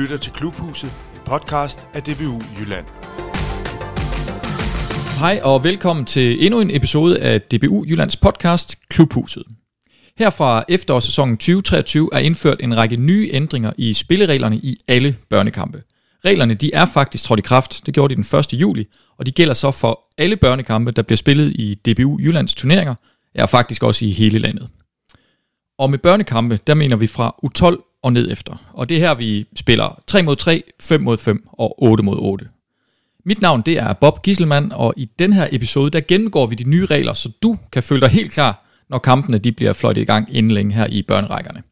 lytter til Klubhuset, en podcast af DBU Jylland. Hej og velkommen til endnu en episode af DBU Jyllands podcast Klubhuset. Her fra efterårssæsonen 2023 er indført en række nye ændringer i spillereglerne i alle børnekampe. Reglerne de er faktisk trådt i kraft, det gjorde de den 1. juli, og de gælder så for alle børnekampe, der bliver spillet i DBU Jyllands turneringer, ja faktisk også i hele landet. Og med børnekampe, der mener vi fra U12 og ned efter. Og det er her, vi spiller 3 mod 3, 5 mod 5 og 8 mod 8. Mit navn det er Bob Gisselmann, og i den her episode, der gennemgår vi de nye regler, så du kan føle dig helt klar, når kampene de bliver fløjtet i gang inden længe her i børnerækkerne.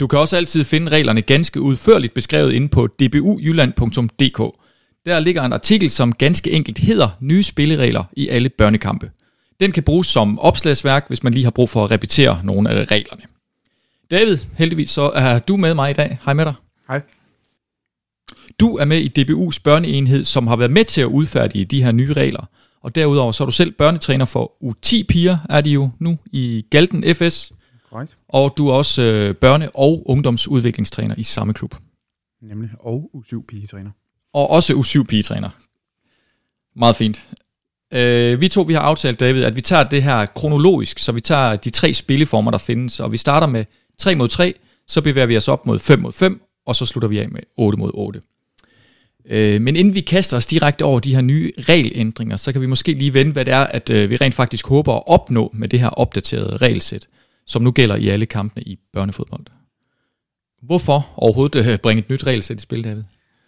Du kan også altid finde reglerne ganske udførligt beskrevet inde på dbujylland.dk. Der ligger en artikel, som ganske enkelt hedder Nye spilleregler i alle børnekampe. Den kan bruges som opslagsværk, hvis man lige har brug for at repetere nogle af reglerne. David, heldigvis så er du med mig i dag. Hej med dig. Hej. Du er med i DBU's børneenhed, som har været med til at udfærdige de her nye regler. Og derudover så er du selv børnetræner for U10 piger, er de jo nu i Galten FS. Korrekt. Og du er også øh, børne- og ungdomsudviklingstræner i samme klub. Nemlig. Og U7 pigetræner. Og også U7 pigetræner. Meget fint. Øh, vi to vi har aftalt, David, at vi tager det her kronologisk, så vi tager de tre spilleformer, der findes, og vi starter med 3 mod 3, så bevæger vi os op mod 5 mod 5, og så slutter vi af med 8 mod 8. Øh, men inden vi kaster os direkte over de her nye regelændringer, så kan vi måske lige vende, hvad det er, at øh, vi rent faktisk håber at opnå med det her opdaterede regelsæt, som nu gælder i alle kampene i børnefodbold. Hvorfor overhovedet øh, bringe et nyt regelsæt i spil, David?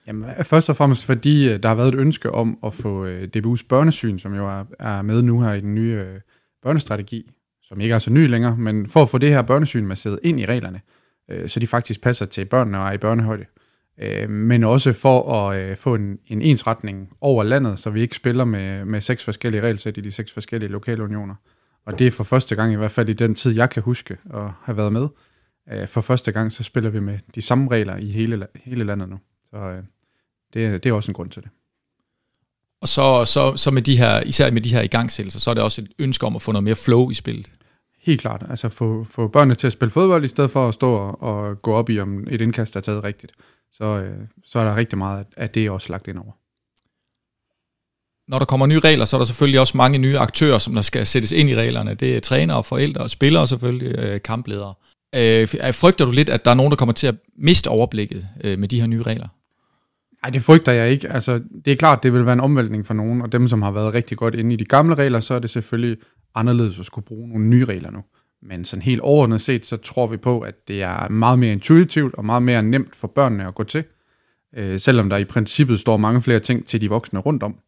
Jamen, øh, først og fremmest fordi øh, der har været et ønske om at få øh, DBU's børnesyn, som jo er, er med nu her i den nye børnestrategi, som ikke er så ny længere, men for at få det her børnesyn masseret ind i reglerne, øh, så de faktisk passer til børnene og er i børnehøjde. Øh, men også for at øh, få en, en ensretning over landet, så vi ikke spiller med, med seks forskellige regelsæt i de seks forskellige lokale unioner. Og det er for første gang, i hvert fald i den tid, jeg kan huske at have været med. Øh, for første gang, så spiller vi med de samme regler i hele, hele landet nu. Så øh, det, det er også en grund til det. Og så, så, så med de her, især med de her igangsættelser, så er det også et ønske om at få noget mere flow i spillet. Helt klart. Altså få, få børnene til at spille fodbold, i stedet for at stå og, og gå op i, om et indkast er taget rigtigt. Så, øh, så er der rigtig meget af det også lagt ind over. Når der kommer nye regler, så er der selvfølgelig også mange nye aktører, som der skal sættes ind i reglerne. Det er trænere, forældre og spillere og selvfølgelig øh, kampledere. Øh, frygter du lidt, at der er nogen, der kommer til at miste overblikket øh, med de her nye regler? Nej, det frygter jeg ikke. Altså, det er klart, det vil være en omvæltning for nogen, og dem, som har været rigtig godt inde i de gamle regler, så er det selvfølgelig anderledes at skulle bruge nogle nye regler nu. Men sådan helt overordnet set, så tror vi på, at det er meget mere intuitivt og meget mere nemt for børnene at gå til. Øh, selvom der i princippet står mange flere ting til de voksne rundt om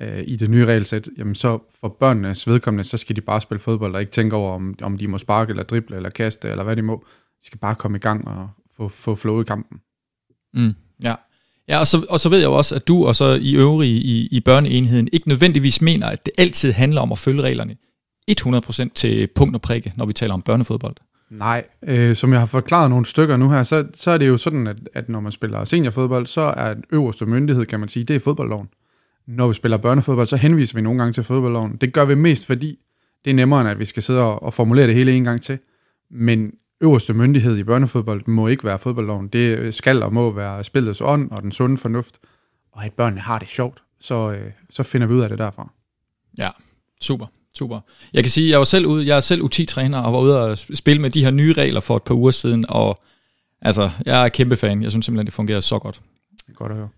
øh, i det nye regelsæt, jamen så for børnenes vedkommende, så skal de bare spille fodbold og ikke tænke over, om, om de må sparke eller drible eller kaste eller hvad de må. De skal bare komme i gang og få, få flow i kampen. Mm, ja. Ja, og så, og så ved jeg jo også, at du og så i øvrige i, i børneenheden ikke nødvendigvis mener, at det altid handler om at følge reglerne 100% til punkt og prikke, når vi taler om børnefodbold. Nej, øh, som jeg har forklaret nogle stykker nu her, så, så er det jo sådan, at, at når man spiller seniorfodbold, så er den øverste myndighed, kan man sige, det er fodboldloven. Når vi spiller børnefodbold, så henviser vi nogle gange til fodboldloven. Det gør vi mest, fordi det er nemmere, end at vi skal sidde og, og formulere det hele en gang til. Men øverste myndighed i børnefodbold må ikke være fodboldloven. Det skal og må være spillets ånd og den sunde fornuft. Og at børnene har det sjovt, så, øh, så finder vi ud af det derfra. Ja, super. Super. Jeg kan sige, jeg var selv ude, jeg er selv U10-træner og var ude og spille med de her nye regler for et par uger siden, og altså, jeg er kæmpe fan. Jeg synes simpelthen, det fungerer så godt. Det er godt at høre.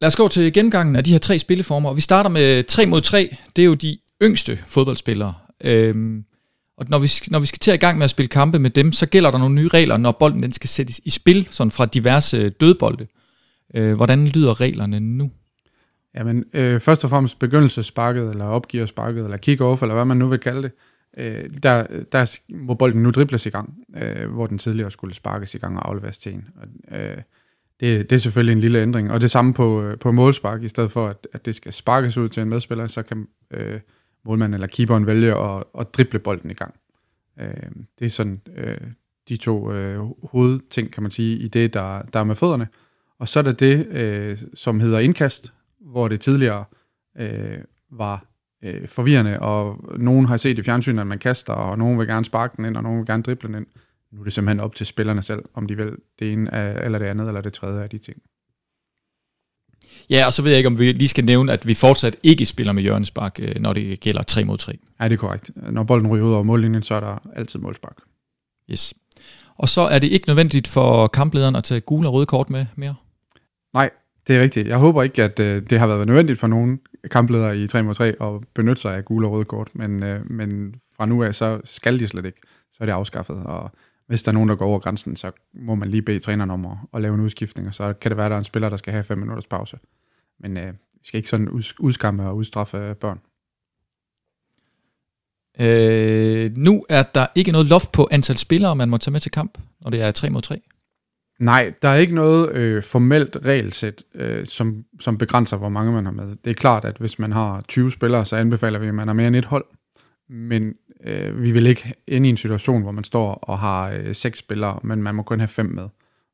Lad os gå til gennemgangen af de her tre spilleformer, og vi starter med 3 mod 3. Det er jo de yngste fodboldspillere. Øhm, og når vi, når vi skal til at i gang med at spille kampe med dem, så gælder der nogle nye regler, når bolden den skal sættes i spil, sådan fra diverse dødbolde. Øh, hvordan lyder reglerne nu? Jamen, øh, først og fremmest begyndelsesparket, eller opgiversparket, eller kick-off, eller hvad man nu vil kalde det, øh, der, der må bolden nu dribles i gang, øh, hvor den tidligere skulle sparkes i gang og afleveres til en. Og, øh, det, det er selvfølgelig en lille ændring. Og det samme på, øh, på målspark, i stedet for at, at det skal sparkes ud til en medspiller, så kan øh, målmanden eller keeperen vælge at, at drible bolden i gang. Øh, det er sådan øh, de to øh, hovedting, kan man sige, i det, der, der er med fødderne. Og så er der det, øh, som hedder indkast, hvor det tidligere øh, var øh, forvirrende, og nogen har set i fjernsynet, at man kaster, og nogen vil gerne sparke den ind, og nogen vil gerne drible den ind. Nu er det simpelthen op til spillerne selv, om de vil det ene af, eller det andet, eller det tredje af de ting. Ja, og så ved jeg ikke, om vi lige skal nævne, at vi fortsat ikke spiller med hjørnespark, øh, når det gælder 3 mod 3. Ja, det er korrekt. Når bolden ryger ud over mållinjen, så er der altid målspark. Yes. Og så er det ikke nødvendigt for kamplederen at tage gule og røde kort med mere? Nej, det er rigtigt. Jeg håber ikke, at øh, det har været nødvendigt for nogen kampledere i 3 mod 3 at benytte sig af gule og røde kort, men, øh, men fra nu af, så skal de slet ikke. Så er det afskaffet, og hvis der er nogen, der går over grænsen, så må man lige bede træneren om at, at lave en udskiftning, og så kan det være, at der er en spiller, der skal have 5 minutters pause. Men øh, vi skal ikke sådan udskamme og udstraffe børn. Øh, nu er der ikke noget loft på antal spillere, man må tage med til kamp, når det er 3 mod 3. Nej, der er ikke noget øh, formelt regelsæt, øh, som, som begrænser, hvor mange man har med. Det er klart, at hvis man har 20 spillere, så anbefaler vi, at man har mere end et hold. Men øh, vi vil ikke ind i en situation, hvor man står og har øh, seks spillere, men man må kun have fem med.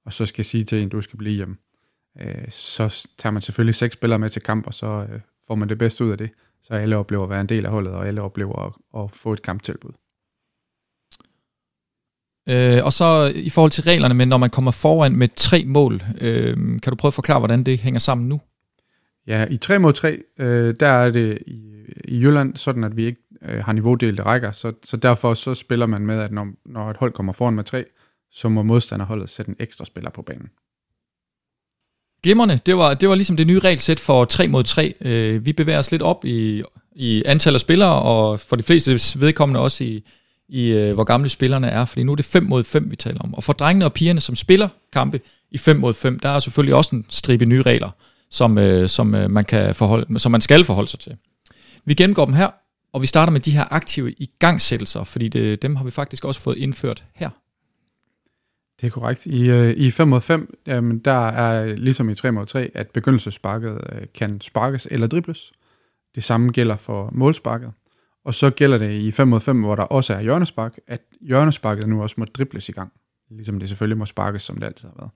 Og så skal sige til en, du skal blive hjemme. Øh, så tager man selvfølgelig seks spillere med til kamp, og så øh, får man det bedste ud af det. Så alle oplever at være en del af holdet, og alle oplever at, at få et kamptilbud. Øh, og så i forhold til reglerne, men når man kommer foran med tre mål, øh, kan du prøve at forklare, hvordan det hænger sammen nu? Ja, i 3 mod 3, øh, der er det i, i Jylland sådan, at vi ikke øh, har niveaudelte rækker, så, så derfor så spiller man med, at når, når et hold kommer foran med 3, så må modstanderholdet sætte en ekstra spiller på banen. Glimrende, det var, det var ligesom det nye regelsæt for 3 mod 3. Øh, vi bevæger os lidt op i, i antal af spillere, og for de fleste vedkommende også i, i øh, hvor gamle spillerne er, fordi nu er det 5 mod 5, vi taler om. Og for drengene og pigerne, som spiller kampe i 5 mod 5, der er selvfølgelig også en stribe nye regler, som, øh, som, øh, man kan forholde, som man skal forholde sig til. Vi gennemgår dem her, og vi starter med de her aktive igangsættelser, fordi det, dem har vi faktisk også fået indført her. Det er korrekt. I, øh, i 5 mod 5, jamen, der er ligesom i 3 mod 3, at begyndelsesparket øh, kan sparkes eller dribles. Det samme gælder for målsparket. Og så gælder det i 5 mod 5, hvor der også er hjørnespark, at hjørnesparket nu også må dribles i gang. Ligesom det selvfølgelig må sparkes, som det altid har været.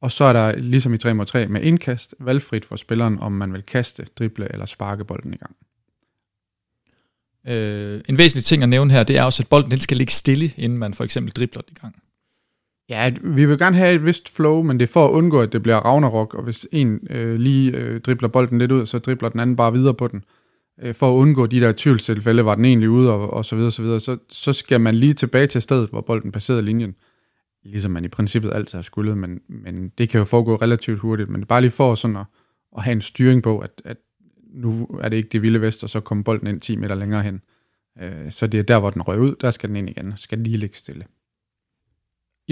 Og så er der ligesom i 3 mod 3 med indkast, valgfrit for spilleren, om man vil kaste, drible eller sparke bolden i gang. Øh, en væsentlig ting at nævne her, det er også, at bolden den skal ligge stille, inden man for eksempel dribler den i gang. Ja, vi vil gerne have et vist flow, men det er for at undgå, at det bliver Ragnarok, og hvis en øh, lige øh, dribler bolden lidt ud, så dribler den anden bare videre på den. Øh, for at undgå de der tvivlstilfælde, var den egentlig ude, og, og så videre, så videre, så, så skal man lige tilbage til stedet, hvor bolden passerede linjen. Ligesom man i princippet altid har skullet, men, men det kan jo foregå relativt hurtigt, men det er bare lige for sådan at, at have en styring på, at, at nu er det ikke det vilde vest, og så kommer bolden ind 10 meter længere hen. Øh, så det er der, hvor den røg ud, der skal den ind igen, skal lige ligge stille.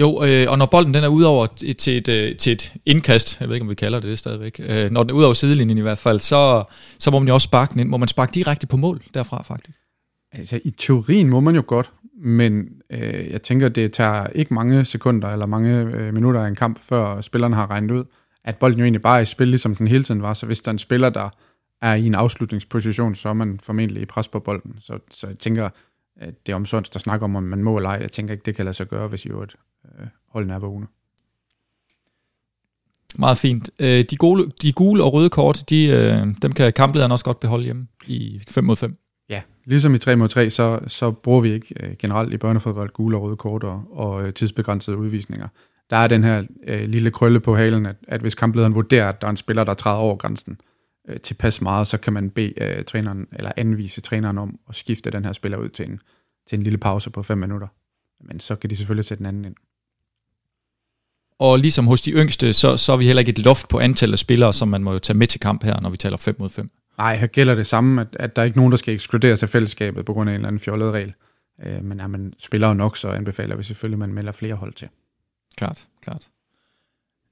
Jo, øh, og når bolden den er ud over til et, øh, til et indkast, jeg ved ikke, om vi kalder det det stadigvæk, øh, når den er ud over sidelinjen i hvert fald, så, så må man jo også sparke den ind. Må man sparke direkte på mål derfra, faktisk? Altså, i teorien må man jo godt, men øh, jeg tænker, det tager ikke mange sekunder eller mange øh, minutter af en kamp, før spillerne har regnet ud, at bolden jo egentlig bare er i spil, ligesom den hele tiden var. Så hvis der er en spiller, der er i en afslutningsposition, så er man formentlig i pres på bolden. Så, så jeg tænker, at det er sådan, der snakker om, om man må eller ej. Jeg tænker ikke, det kan lade sig gøre, hvis i øvrigt øh, holdene er vågne. Meget fint. Øh, de, gule, de gule og røde kort, de, øh, dem kan kamplederen også godt beholde hjemme i 5 mod 5. Ja, ligesom i 3 mod 3, så, så bruger vi ikke øh, generelt i børnefodbold gule og røde kort og, og øh, tidsbegrænsede udvisninger. Der er den her øh, lille krølle på halen, at, at hvis kamplederen vurderer, at der er en spiller, der træder over grænsen øh, tilpas meget, så kan man bede øh, træneren, eller anvise træneren om at skifte den her spiller ud til en, til en lille pause på 5 minutter. Men så kan de selvfølgelig sætte den anden ind. Og ligesom hos de yngste, så, så er vi heller ikke et loft på antallet af spillere, som man må jo tage med til kamp her, når vi taler 5 mod 5. Nej, her gælder det samme, at, at der er ikke nogen, der skal ekskluderes af fællesskabet på grund af en eller anden fjollet regel. Øh, men er man spiller jo nok, så anbefaler vi selvfølgelig, at man melder flere hold til. Klart, klart.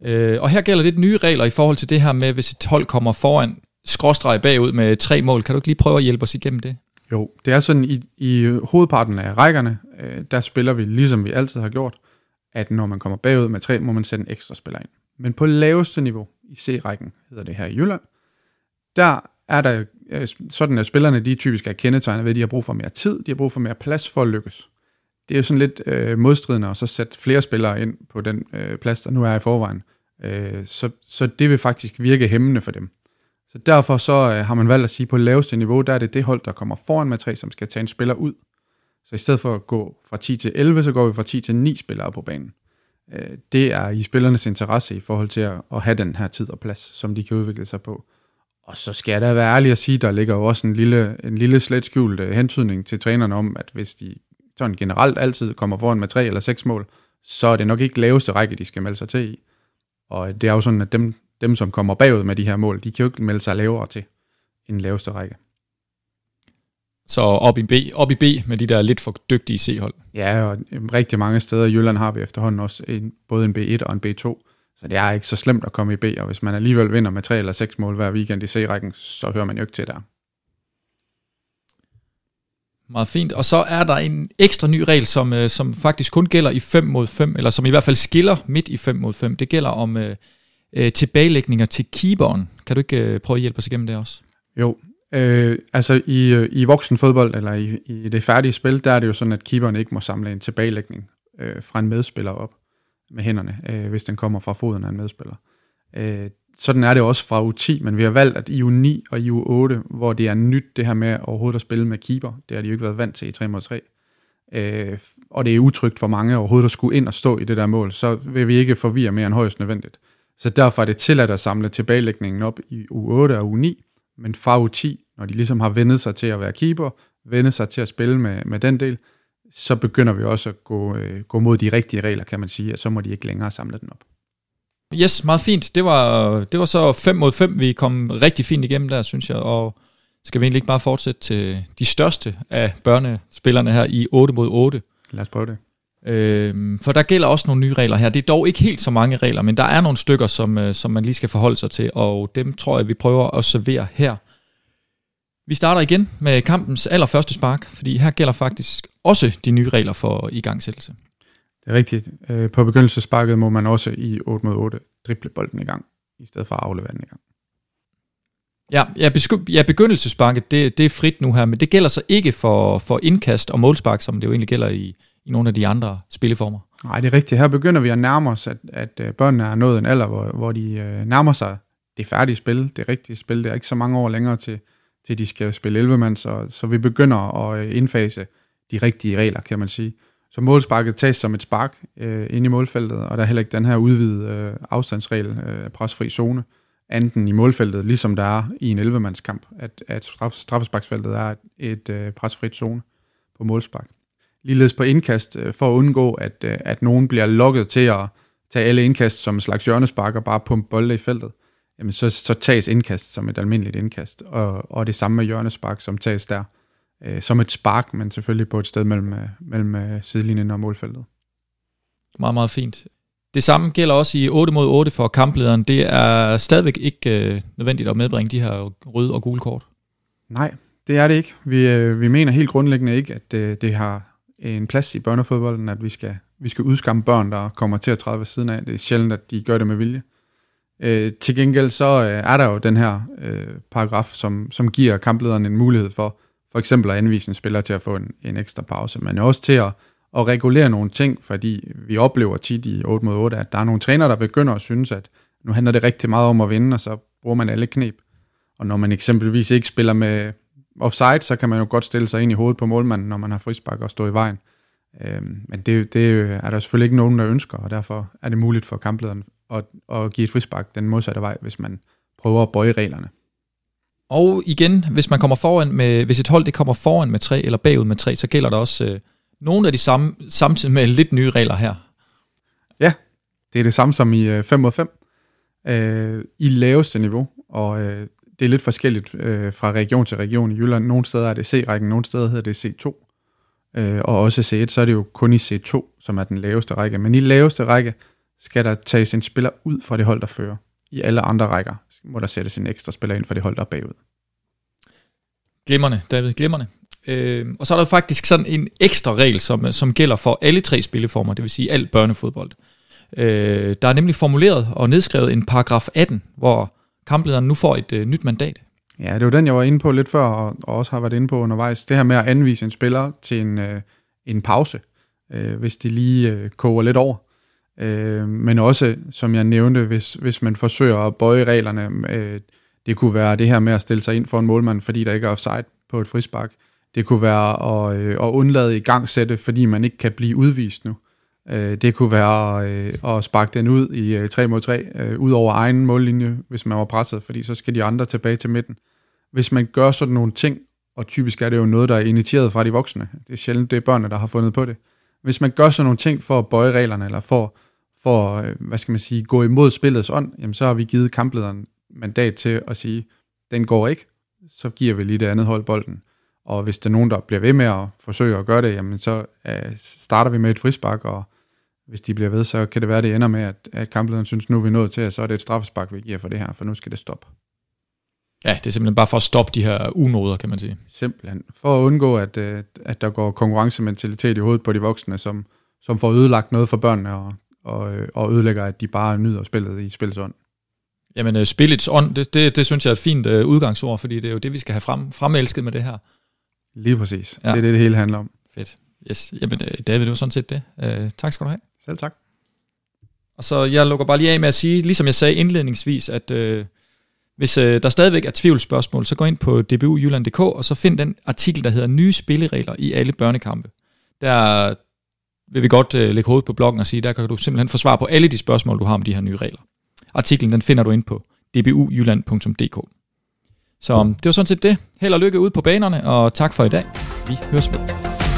Øh, og her gælder lidt nye regler i forhold til det her med, hvis et hold kommer foran skråstreg bagud med tre mål. Kan du ikke lige prøve at hjælpe os igennem det? Jo, det er sådan, i, i hovedparten af rækkerne, øh, der spiller vi, ligesom vi altid har gjort, at når man kommer bagud med tre, må man sætte en ekstra spiller ind. Men på laveste niveau, i C-rækken, hedder det her i Jylland, der er der øh, sådan, at spillerne de typisk er kendetegnet ved, at de har brug for mere tid, de har brug for mere plads for at lykkes. Det er jo sådan lidt øh, modstridende at så sætte flere spillere ind på den øh, plads, der nu er i forvejen. Øh, så, så det vil faktisk virke hæmmende for dem. Så derfor så øh, har man valgt at sige, at på laveste niveau, der er det det hold, der kommer foran med tre, som skal tage en spiller ud. Så i stedet for at gå fra 10 til 11, så går vi fra 10 til 9 spillere på banen. Øh, det er i spillernes interesse i forhold til at, at have den her tid og plads, som de kan udvikle sig på. Og så skal jeg da være ærlig at sige, der ligger jo også en lille, en lille slet skjult øh, hentydning til trænerne om, at hvis de sådan generelt altid kommer foran med tre eller seks mål, så er det nok ikke laveste række, de skal melde sig til i. Og det er jo sådan, at dem, dem som kommer bagud med de her mål, de kan jo ikke melde sig lavere til end laveste række. Så op i B, op i B med de der lidt for dygtige C-hold. Ja, og rigtig mange steder i Jylland har vi efterhånden også en, både en B1 og en B2. Så det er ikke så slemt at komme i B, og hvis man alligevel vinder med tre eller seks mål hver weekend i C-rækken, så hører man jo ikke til der. Meget fint. Og så er der en ekstra ny regel, som, øh, som faktisk kun gælder i 5 mod 5, eller som i hvert fald skiller midt i 5 mod 5. Det gælder om øh, øh, tilbagelægninger til keeperen. Kan du ikke øh, prøve at hjælpe os igennem det også? Jo, øh, altså i, øh, i voksenfodbold, eller i, i det færdige spil, der er det jo sådan, at keeperen ikke må samle en tilbagelægning øh, fra en medspiller op med hænderne, øh, hvis den kommer fra foden af en medspiller. Øh, sådan er det også fra U10, men vi har valgt, at i U9 og i U8, hvor det er nyt det her med overhovedet at spille med keeper, det har de jo ikke været vant til i 3 mod 3, øh, og det er utrygt for mange overhovedet at skulle ind og stå i det der mål, så vil vi ikke forvirre mere end højst nødvendigt. Så derfor er det tilladt at samle tilbagelægningen op i U8 og U9, men fra U10, når de ligesom har vendet sig til at være keeper, vendet sig til at spille med, med den del, så begynder vi også at gå, øh, gå mod de rigtige regler, kan man sige, og så må de ikke længere samle den op. Yes, meget fint. Det var, det var så 5 mod 5, vi kom rigtig fint igennem der, synes jeg, og skal vi egentlig ikke bare fortsætte til de største af børnespillerne her i 8 mod 8? Lad os prøve det. Øhm, for der gælder også nogle nye regler her. Det er dog ikke helt så mange regler, men der er nogle stykker, som, øh, som man lige skal forholde sig til, og dem tror jeg, vi prøver at servere her. Vi starter igen med kampens allerførste spark, fordi her gælder faktisk også de nye regler for igangsættelse. Det er rigtigt. Øh, på begyndelsesparket må man også i 8 mod 8 drible bolden i gang, i stedet for at aflevere den i gang. Ja, ja, besky- ja begyndelsesparket, det, det er frit nu her, men det gælder så ikke for, for indkast og målspark, som det jo egentlig gælder i, i nogle af de andre spilleformer. Nej, det er rigtigt. Her begynder vi at nærme os, at, at øh, børnene er nået en alder, hvor, hvor de øh, nærmer sig det færdige spil, det rigtige spil. Det er ikke så mange år længere til, til de skal spille 11 mand, så, så vi begynder at øh, indfase de rigtige regler, kan man sige. Så målsparket tages som et spark øh, ind i målfeltet, og der er heller ikke den her udvidede øh, afstandsregel, øh, presfri zone, anden i målfeltet, ligesom der er i en 11-mandskamp, at, at straf, straffesparksfeltet er et, et øh, presfrit zone på målspark. Ligeledes på indkast, øh, for at undgå, at, øh, at nogen bliver lukket til at tage alle indkast som en slags hjørnespark og bare pumpe bolde i feltet, jamen så, så tages indkast som et almindeligt indkast, og, og det samme med hjørnespark, som tages der øh, som et spark, men selvfølgelig på et sted mellem, øh, mellem øh, sidelinjen og målfeltet. Meget, meget fint. Det samme gælder også i 8 mod 8 for kamplederen. Det er stadigvæk ikke øh, nødvendigt at medbringe de her røde og gule kort. Nej, det er det ikke. Vi, øh, vi mener helt grundlæggende ikke, at øh, det har en plads i børnefodbolden, at vi skal, vi skal udskamme børn, der kommer til at træde ved siden af. Det er sjældent, at de gør det med vilje. Øh, til gengæld så øh, er der jo den her øh, paragraf, som, som giver kamplederen en mulighed for for eksempel at anvise en spiller til at få en, en ekstra pause, men også til at, at regulere nogle ting, fordi vi oplever tit i 8 mod 8, at der er nogle trænere, der begynder at synes, at nu handler det rigtig meget om at vinde, og så bruger man alle knep. Og når man eksempelvis ikke spiller med offside, så kan man jo godt stille sig ind i hovedet på målmanden, når man har frispark og stå i vejen. Øhm, men det, det er der selvfølgelig ikke nogen, der ønsker, og derfor er det muligt for kamplederen at, at give et frispark den modsatte vej, hvis man prøver at bøje reglerne. Og igen, hvis man kommer foran med, hvis et hold det kommer foran med tre eller bagud med tre, så gælder der også øh, nogle af de samme, samtidig med lidt nye regler her. Ja, det er det samme som i øh, 5 mod 5. Øh, I laveste niveau, og øh, det er lidt forskelligt øh, fra region til region i Jylland. Nogle steder er det C-rækken, nogle steder hedder det C2. Øh, og også C1, så er det jo kun i C2, som er den laveste række. Men i laveste række skal der tages en spiller ud fra det hold, der fører. I alle andre rækker må der sættes en ekstra spiller ind for det hold, der er bagud. Glimmerne, David, glimmerne. Øh, og så er der faktisk sådan en ekstra regel, som, som gælder for alle tre spilleformer, det vil sige alt børnefodbold. Øh, der er nemlig formuleret og nedskrevet en paragraf 18, hvor kamplederen nu får et øh, nyt mandat. Ja, det var den, jeg var inde på lidt før, og, og også har været inde på undervejs. Det her med at anvise en spiller til en, øh, en pause, øh, hvis de lige øh, koger lidt over. Øh, men også, som jeg nævnte, hvis, hvis man forsøger at bøje reglerne, øh, det kunne være det her med at stille sig ind for en målmand, fordi der ikke er offside på et frispark. Det kunne være at, øh, at undlade i gang sætte, fordi man ikke kan blive udvist nu. Øh, Øh, det kunne være øh, at sparke den ud i øh, 3 mod 3, øh, ud over egen mållinje, hvis man var presset, fordi så skal de andre tilbage til midten. Hvis man gør sådan nogle ting, og typisk er det jo noget, der er initieret fra de voksne. Det er sjældent, det er børnene, der har fundet på det. Hvis man gør sådan nogle ting for at bøje reglerne, eller for, for øh, hvad skal man sige, gå imod spillets ånd, jamen så har vi givet kamplederen mandat til at sige, den går ikke, så giver vi lige det andet hold bolden. Og hvis der er nogen, der bliver ved med at forsøge at gøre det, jamen så øh, starter vi med et frispark, og hvis de bliver ved, så kan det være, at det ender med, at, at kamplederen synes, nu er vi nået til, at så er det et straffespark, vi giver for det her, for nu skal det stoppe. Ja, det er simpelthen bare for at stoppe de her unoder, kan man sige. Simpelthen. For at undgå, at, øh, at der går konkurrencementalitet i hovedet på de voksne, som, som får ødelagt noget for børnene, og, og, øh, og ødelægger, at de bare nyder spillet i spillets ånd. Jamen, uh, spillets ånd, det, det, det synes jeg er et fint uh, udgangsord, fordi det er jo det, vi skal have frem, fremelsket med det her. Lige præcis. Ja. Det er det, det hele handler om. Fedt. Yes. Jamen, David, det var sådan set det. Uh, tak skal du have. Selv tak. Og så jeg lukker bare lige af med at sige, ligesom jeg sagde indledningsvis, at uh, hvis uh, der stadigvæk er tvivlsspørgsmål, så gå ind på dbujylland.dk, og så find den artikel, der hedder Nye spilleregler i alle børnekampe. Der vil vi godt uh, lægge hovedet på bloggen og sige, der kan du simpelthen få svar på alle de spørgsmål, du har om de her nye regler. Artiklen den finder du ind på dbujylland.dk. Så det var sådan set det. Held og lykke ud på banerne, og tak for i dag. Vi høres ved.